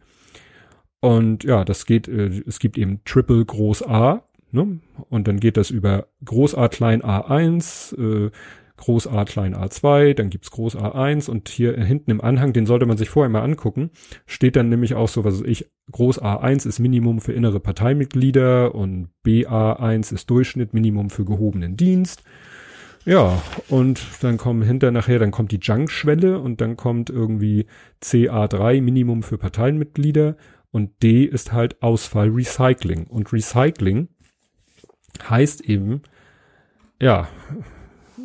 Und ja, das geht, äh, es gibt eben Triple Groß A, ne? Und dann geht das über Groß A klein A1, äh, Groß A klein A2, dann gibt's Groß A1 und hier hinten im Anhang, den sollte man sich vorher mal angucken, steht dann nämlich auch so, was ich, Groß A1 ist Minimum für innere Parteimitglieder und BA1 ist Durchschnitt, Minimum für gehobenen Dienst. Ja, und dann kommen hinter nachher, dann kommt die Junk-Schwelle und dann kommt irgendwie CA3 Minimum für Parteienmitglieder und D ist halt Ausfall Recycling. Und Recycling heißt eben, ja,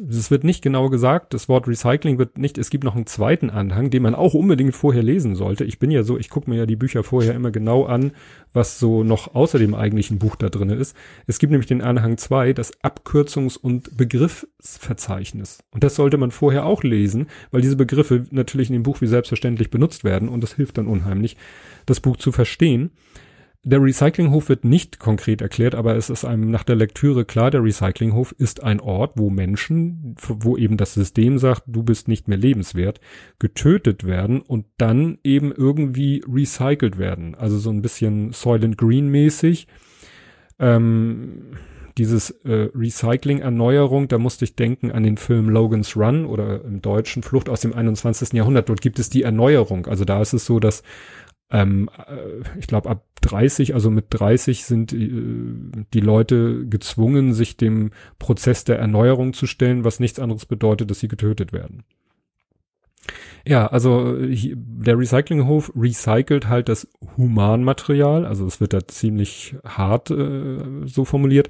es wird nicht genau gesagt, das Wort Recycling wird nicht, es gibt noch einen zweiten Anhang, den man auch unbedingt vorher lesen sollte. Ich bin ja so, ich gucke mir ja die Bücher vorher immer genau an, was so noch außer dem eigentlichen Buch da drin ist. Es gibt nämlich den Anhang 2, das Abkürzungs- und Begriffsverzeichnis. Und das sollte man vorher auch lesen, weil diese Begriffe natürlich in dem Buch wie selbstverständlich benutzt werden und das hilft dann unheimlich, das Buch zu verstehen. Der Recyclinghof wird nicht konkret erklärt, aber es ist einem nach der Lektüre klar, der Recyclinghof ist ein Ort, wo Menschen, wo eben das System sagt, du bist nicht mehr lebenswert, getötet werden und dann eben irgendwie recycelt werden. Also so ein bisschen Soylent Green mäßig. Ähm, dieses äh, Recycling-Erneuerung, da musste ich denken an den Film Logan's Run oder im Deutschen Flucht aus dem 21. Jahrhundert. Dort gibt es die Erneuerung. Also da ist es so, dass ähm, äh, ich glaube ab 30, also mit 30 sind äh, die Leute gezwungen, sich dem Prozess der Erneuerung zu stellen, was nichts anderes bedeutet, dass sie getötet werden. Ja, also der Recyclinghof recycelt halt das Humanmaterial, also es wird da ziemlich hart äh, so formuliert.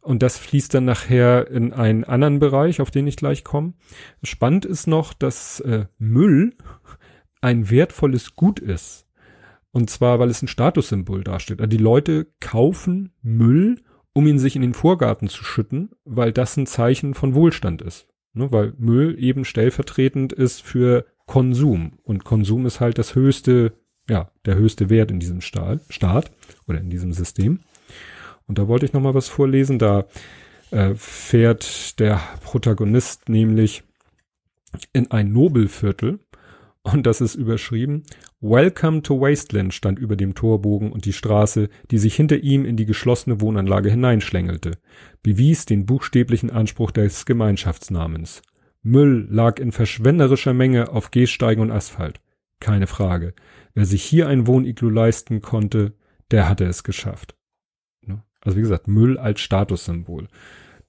Und das fließt dann nachher in einen anderen Bereich, auf den ich gleich komme. Spannend ist noch, dass äh, Müll ein wertvolles Gut ist. Und zwar, weil es ein Statussymbol darstellt. Also die Leute kaufen Müll, um ihn sich in den Vorgarten zu schütten, weil das ein Zeichen von Wohlstand ist. Ne? Weil Müll eben stellvertretend ist für Konsum. Und Konsum ist halt das höchste, ja, der höchste Wert in diesem Staat, Staat oder in diesem System. Und da wollte ich nochmal was vorlesen. Da äh, fährt der Protagonist nämlich in ein Nobelviertel und das ist überschrieben. Welcome to Wasteland stand über dem Torbogen und die Straße, die sich hinter ihm in die geschlossene Wohnanlage hineinschlängelte, bewies den buchstäblichen Anspruch des Gemeinschaftsnamens. Müll lag in verschwenderischer Menge auf Gehsteigen und Asphalt. Keine Frage. Wer sich hier ein Wohniglu leisten konnte, der hatte es geschafft. Ne? Also wie gesagt, Müll als Statussymbol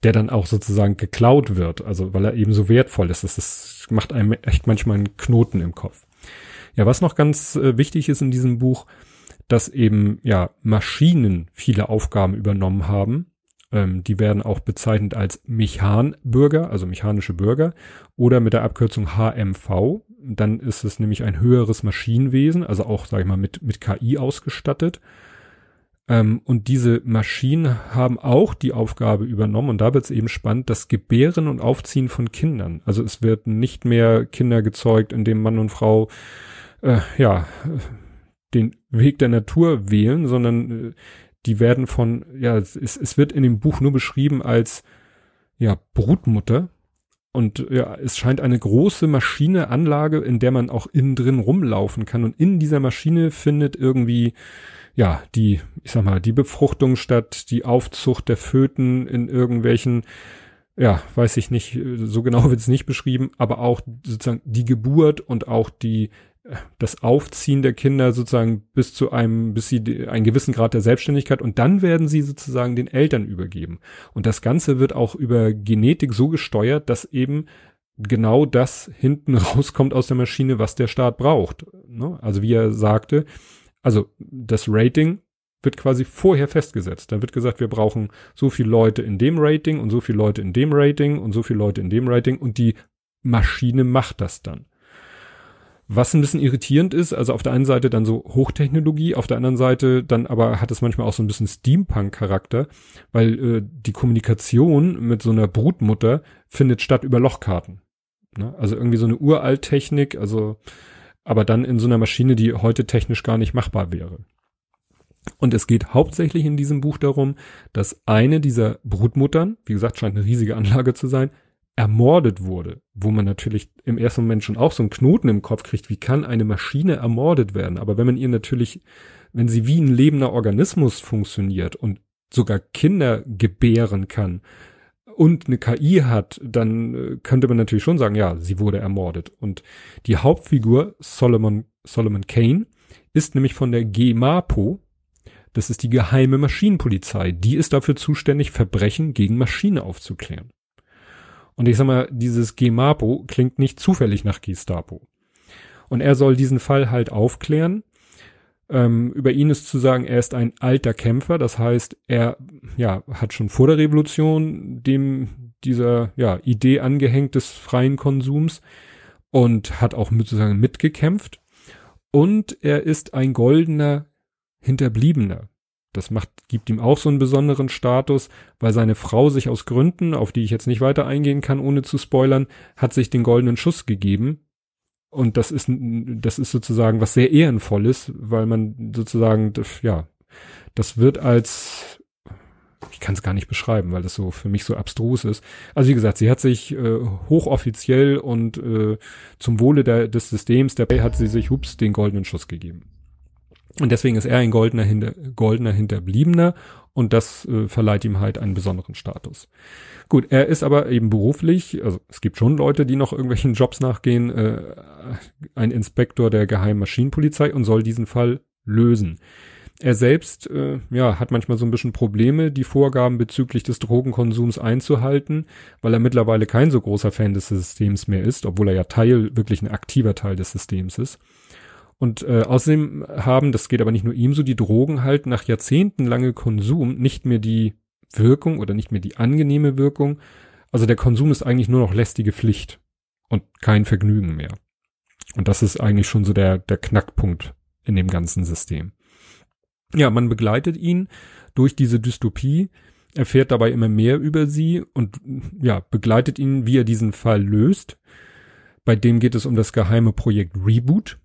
der dann auch sozusagen geklaut wird, also weil er eben so wertvoll ist. Das, das macht einem echt manchmal einen Knoten im Kopf. Ja, was noch ganz äh, wichtig ist in diesem Buch, dass eben ja Maschinen viele Aufgaben übernommen haben. Ähm, die werden auch bezeichnet als Mechanbürger, also mechanische Bürger, oder mit der Abkürzung HMV. Dann ist es nämlich ein höheres Maschinenwesen, also auch, sag ich mal, mit, mit KI ausgestattet. Ähm, und diese Maschinen haben auch die Aufgabe übernommen, und da wird es eben spannend, das Gebären und Aufziehen von Kindern. Also es werden nicht mehr Kinder gezeugt, indem Mann und Frau äh, ja den Weg der Natur wählen, sondern äh, die werden von, ja, es, es wird in dem Buch nur beschrieben als ja, Brutmutter. Und ja, es scheint eine große Maschine, Anlage, in der man auch innen drin rumlaufen kann. Und in dieser Maschine findet irgendwie ja, die, ich sag mal, die Befruchtung statt, die Aufzucht der Föten in irgendwelchen, ja, weiß ich nicht, so genau wird es nicht beschrieben, aber auch sozusagen die Geburt und auch die, das Aufziehen der Kinder sozusagen bis zu einem, bis sie einen gewissen Grad der Selbstständigkeit und dann werden sie sozusagen den Eltern übergeben. Und das Ganze wird auch über Genetik so gesteuert, dass eben genau das hinten rauskommt aus der Maschine, was der Staat braucht. Ne? Also wie er sagte, also das Rating wird quasi vorher festgesetzt. Dann wird gesagt, wir brauchen so viele Leute in dem Rating und so viele Leute in dem Rating und so viele Leute in dem Rating und die Maschine macht das dann. Was ein bisschen irritierend ist, also auf der einen Seite dann so Hochtechnologie, auf der anderen Seite dann aber hat es manchmal auch so ein bisschen Steampunk-Charakter, weil äh, die Kommunikation mit so einer Brutmutter findet statt über Lochkarten. Ne? Also irgendwie so eine Uralttechnik, also aber dann in so einer Maschine, die heute technisch gar nicht machbar wäre. Und es geht hauptsächlich in diesem Buch darum, dass eine dieser Brutmuttern, wie gesagt, scheint eine riesige Anlage zu sein, ermordet wurde, wo man natürlich im ersten Moment schon auch so einen Knoten im Kopf kriegt, wie kann eine Maschine ermordet werden? Aber wenn man ihr natürlich, wenn sie wie ein lebender Organismus funktioniert und sogar Kinder gebären kann, und eine KI hat, dann äh, könnte man natürlich schon sagen, ja, sie wurde ermordet. Und die Hauptfigur Solomon, Solomon Kane ist nämlich von der GEMAPO. Das ist die geheime Maschinenpolizei. Die ist dafür zuständig, Verbrechen gegen Maschine aufzuklären. Und ich sag mal, dieses GEMAPO klingt nicht zufällig nach Gestapo. Und er soll diesen Fall halt aufklären ähm, über ihn ist zu sagen, er ist ein alter Kämpfer, das heißt, er ja hat schon vor der Revolution dem dieser ja Idee angehängt des freien Konsums und hat auch sozusagen mitgekämpft. Und er ist ein goldener Hinterbliebener. Das macht, gibt ihm auch so einen besonderen Status, weil seine Frau sich aus Gründen, auf die ich jetzt nicht weiter eingehen kann, ohne zu spoilern, hat sich den goldenen Schuss gegeben und das ist, das ist sozusagen was sehr ehrenvolles, weil man sozusagen, ja, das wird als, ich kann es gar nicht beschreiben, weil das so für mich so abstrus ist. Also wie gesagt, sie hat sich äh, hochoffiziell und äh, zum Wohle der, des Systems, dabei hat sie sich, hups, den goldenen Schuss gegeben. Und deswegen ist er ein goldener, hinter, goldener Hinterbliebener und das äh, verleiht ihm halt einen besonderen Status. Gut, er ist aber eben beruflich, also es gibt schon Leute, die noch irgendwelchen Jobs nachgehen, äh, ein Inspektor der Geheimen Maschinenpolizei und soll diesen Fall lösen. Er selbst äh, ja, hat manchmal so ein bisschen Probleme, die Vorgaben bezüglich des Drogenkonsums einzuhalten, weil er mittlerweile kein so großer Fan des Systems mehr ist, obwohl er ja Teil, wirklich ein aktiver Teil des Systems ist. Und äh, außerdem haben, das geht aber nicht nur ihm so, die Drogen halt nach jahrzehntelange Konsum nicht mehr die Wirkung oder nicht mehr die angenehme Wirkung. Also der Konsum ist eigentlich nur noch lästige Pflicht und kein Vergnügen mehr. Und das ist eigentlich schon so der, der Knackpunkt in dem ganzen System. Ja, man begleitet ihn durch diese Dystopie, erfährt dabei immer mehr über sie und ja, begleitet ihn, wie er diesen Fall löst. Bei dem geht es um das geheime Projekt Reboot.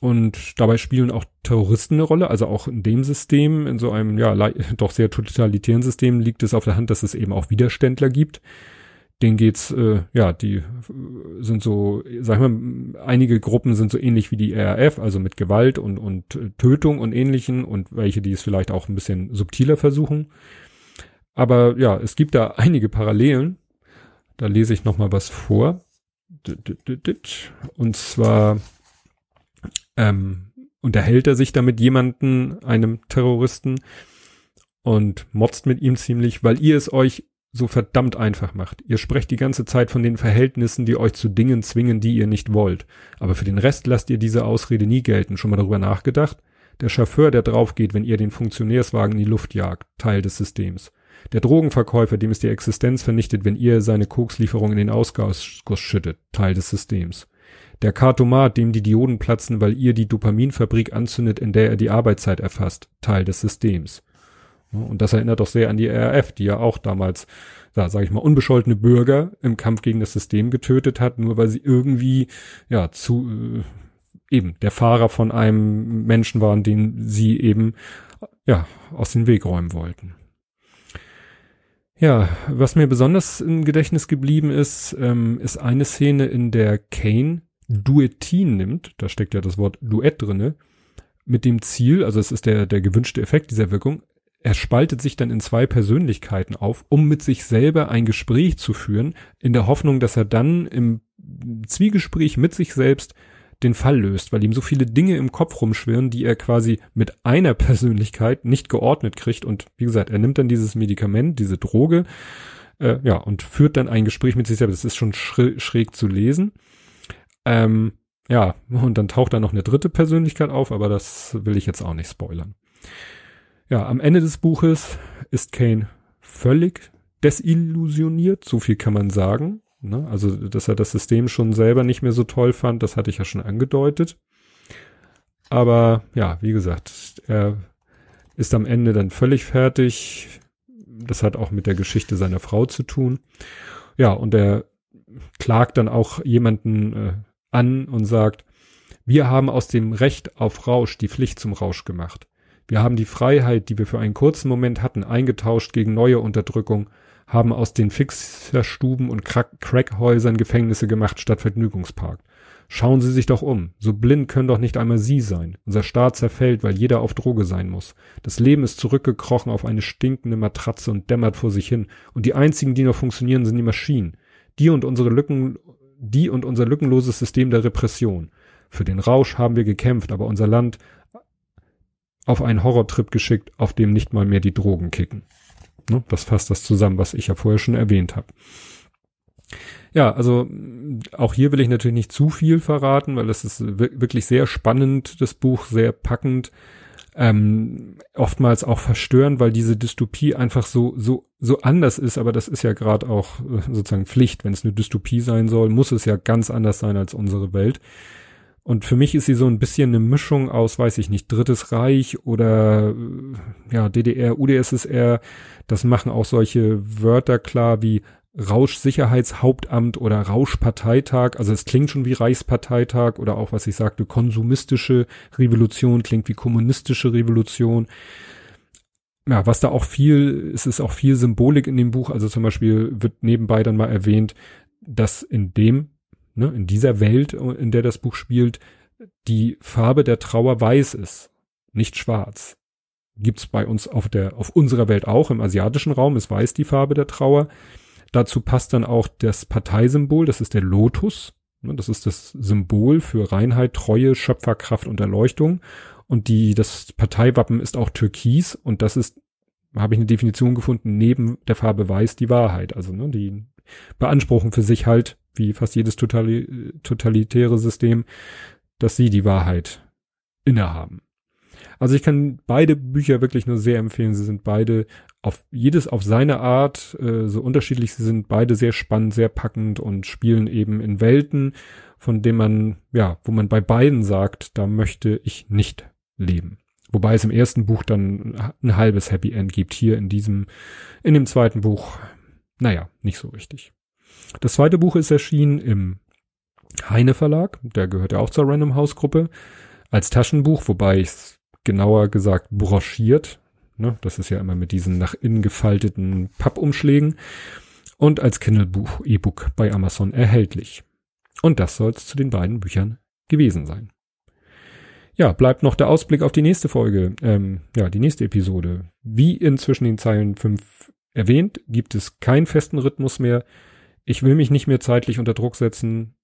Und dabei spielen auch Terroristen eine Rolle, also auch in dem System, in so einem ja doch sehr totalitären System liegt es auf der Hand, dass es eben auch Widerständler gibt. Den geht's, äh, ja, die sind so, sag ich mal, einige Gruppen sind so ähnlich wie die RAF, also mit Gewalt und, und äh, Tötung und ähnlichen und welche, die es vielleicht auch ein bisschen subtiler versuchen. Aber ja, es gibt da einige Parallelen. Da lese ich nochmal was vor. Und zwar ähm, unterhält er sich da mit jemanden, einem Terroristen, und motzt mit ihm ziemlich, weil ihr es euch so verdammt einfach macht. Ihr sprecht die ganze Zeit von den Verhältnissen, die euch zu Dingen zwingen, die ihr nicht wollt. Aber für den Rest lasst ihr diese Ausrede nie gelten. Schon mal darüber nachgedacht? Der Chauffeur, der draufgeht, wenn ihr den Funktionärswagen in die Luft jagt, Teil des Systems. Der Drogenverkäufer, dem es die Existenz vernichtet, wenn ihr seine Kokslieferung in den Ausguss schüttet, Teil des Systems. Der Kartomat, dem die Dioden platzen, weil ihr die Dopaminfabrik anzündet, in der er die Arbeitszeit erfasst, Teil des Systems. Und das erinnert doch sehr an die RAF, die ja auch damals, da sage ich mal, unbescholtene Bürger im Kampf gegen das System getötet hat, nur weil sie irgendwie ja zu äh, eben der Fahrer von einem Menschen waren, den sie eben ja aus dem Weg räumen wollten. Ja, was mir besonders im Gedächtnis geblieben ist, ähm, ist eine Szene, in der Kane Duettin nimmt, da steckt ja das Wort Duett drinne, mit dem Ziel, also es ist der, der gewünschte Effekt dieser Wirkung, er spaltet sich dann in zwei Persönlichkeiten auf, um mit sich selber ein Gespräch zu führen, in der Hoffnung, dass er dann im Zwiegespräch mit sich selbst den Fall löst, weil ihm so viele Dinge im Kopf rumschwirren, die er quasi mit einer Persönlichkeit nicht geordnet kriegt. Und wie gesagt, er nimmt dann dieses Medikament, diese Droge, äh, ja, und führt dann ein Gespräch mit sich selbst. Das ist schon schräg, schräg zu lesen. Ähm, ja, und dann taucht da noch eine dritte Persönlichkeit auf, aber das will ich jetzt auch nicht spoilern. Ja, am Ende des Buches ist Kane völlig desillusioniert, so viel kann man sagen. Ne? Also, dass er das System schon selber nicht mehr so toll fand, das hatte ich ja schon angedeutet. Aber ja, wie gesagt, er ist am Ende dann völlig fertig. Das hat auch mit der Geschichte seiner Frau zu tun. Ja, und er klagt dann auch jemanden äh, an und sagt, wir haben aus dem Recht auf Rausch die Pflicht zum Rausch gemacht. Wir haben die Freiheit, die wir für einen kurzen Moment hatten, eingetauscht gegen neue Unterdrückung, haben aus den Fixerstuben und Crackhäusern Gefängnisse gemacht statt Vergnügungspark. Schauen Sie sich doch um. So blind können doch nicht einmal Sie sein. Unser Staat zerfällt, weil jeder auf Droge sein muss. Das Leben ist zurückgekrochen auf eine stinkende Matratze und dämmert vor sich hin. Und die einzigen, die noch funktionieren, sind die Maschinen. Die und unsere Lücken, die und unser lückenloses System der Repression. Für den Rausch haben wir gekämpft, aber unser Land auf einen Horrortrip geschickt, auf dem nicht mal mehr die Drogen kicken. Ne? Das fasst das zusammen, was ich ja vorher schon erwähnt habe. Ja, also auch hier will ich natürlich nicht zu viel verraten, weil es ist wirklich sehr spannend, das Buch, sehr packend, ähm, oftmals auch verstörend, weil diese Dystopie einfach so so so anders ist. Aber das ist ja gerade auch äh, sozusagen Pflicht, wenn es eine Dystopie sein soll, muss es ja ganz anders sein als unsere Welt. Und für mich ist sie so ein bisschen eine Mischung aus, weiß ich nicht, Drittes Reich oder äh, ja, DDR, UdSSR. Das machen auch solche Wörter klar wie Rauschsicherheitshauptamt oder Rauschparteitag. Also es klingt schon wie Reichsparteitag oder auch, was ich sagte, konsumistische Revolution klingt wie kommunistische Revolution. Ja, was da auch viel, es ist auch viel Symbolik in dem Buch. Also zum Beispiel wird nebenbei dann mal erwähnt, dass in dem ne, in dieser Welt, in der das Buch spielt, die Farbe der Trauer weiß ist, nicht schwarz. Gibt's bei uns auf der, auf unserer Welt auch, im asiatischen Raum ist weiß die Farbe der Trauer. Dazu passt dann auch das Parteisymbol, das ist der Lotus. Ne, das ist das Symbol für Reinheit, Treue, Schöpferkraft und Erleuchtung. Und die, das Parteiwappen ist auch Türkis und das ist, habe ich eine Definition gefunden, neben der Farbe Weiß die Wahrheit. Also ne, die beanspruchen für sich halt wie fast jedes totali totalitäre System, dass sie die Wahrheit innehaben. Also ich kann beide Bücher wirklich nur sehr empfehlen. Sie sind beide auf jedes auf seine Art, äh, so unterschiedlich sie sind, beide sehr spannend, sehr packend und spielen eben in Welten, von denen man, ja, wo man bei beiden sagt, da möchte ich nicht leben. Wobei es im ersten Buch dann ein halbes Happy End gibt. Hier in diesem, in dem zweiten Buch, naja, nicht so richtig. Das zweite Buch ist erschienen im Heine Verlag, der gehört ja auch zur Random House Gruppe, als Taschenbuch, wobei es genauer gesagt broschiert. Ne? Das ist ja immer mit diesen nach innen gefalteten Pappumschlägen. Und als Kindle-Buch, E-Book bei Amazon erhältlich. Und das soll es zu den beiden Büchern gewesen sein. Ja, bleibt noch der Ausblick auf die nächste Folge, ähm, ja, die nächste Episode. Wie in den Zeilen 5 erwähnt, gibt es keinen festen Rhythmus mehr. Ich will mich nicht mehr zeitlich unter Druck setzen.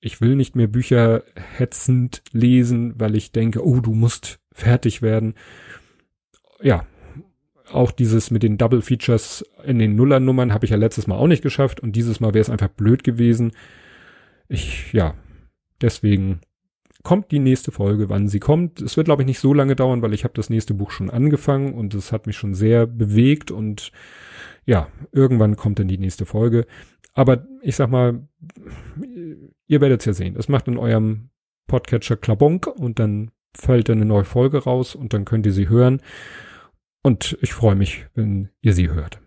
Ich will nicht mehr Bücher hetzend lesen, weil ich denke, oh, du musst fertig werden. Ja, auch dieses mit den Double Features in den Nullernummern habe ich ja letztes Mal auch nicht geschafft und dieses Mal wäre es einfach blöd gewesen. Ich, ja, deswegen kommt die nächste Folge, wann sie kommt. Es wird, glaube ich, nicht so lange dauern, weil ich habe das nächste Buch schon angefangen und es hat mich schon sehr bewegt und ja, irgendwann kommt dann die nächste Folge. Aber ich sag mal, ihr werdet es ja sehen. Es macht in eurem Podcatcher Klabonk und dann fällt dann eine neue Folge raus und dann könnt ihr sie hören. Und ich freue mich, wenn ihr sie hört.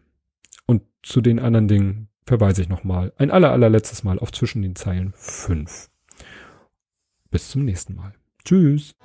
Und zu den anderen Dingen verweise ich nochmal ein aller, allerletztes Mal auf zwischen den Zeilen 5. Bis zum nächsten Mal. Tschüss.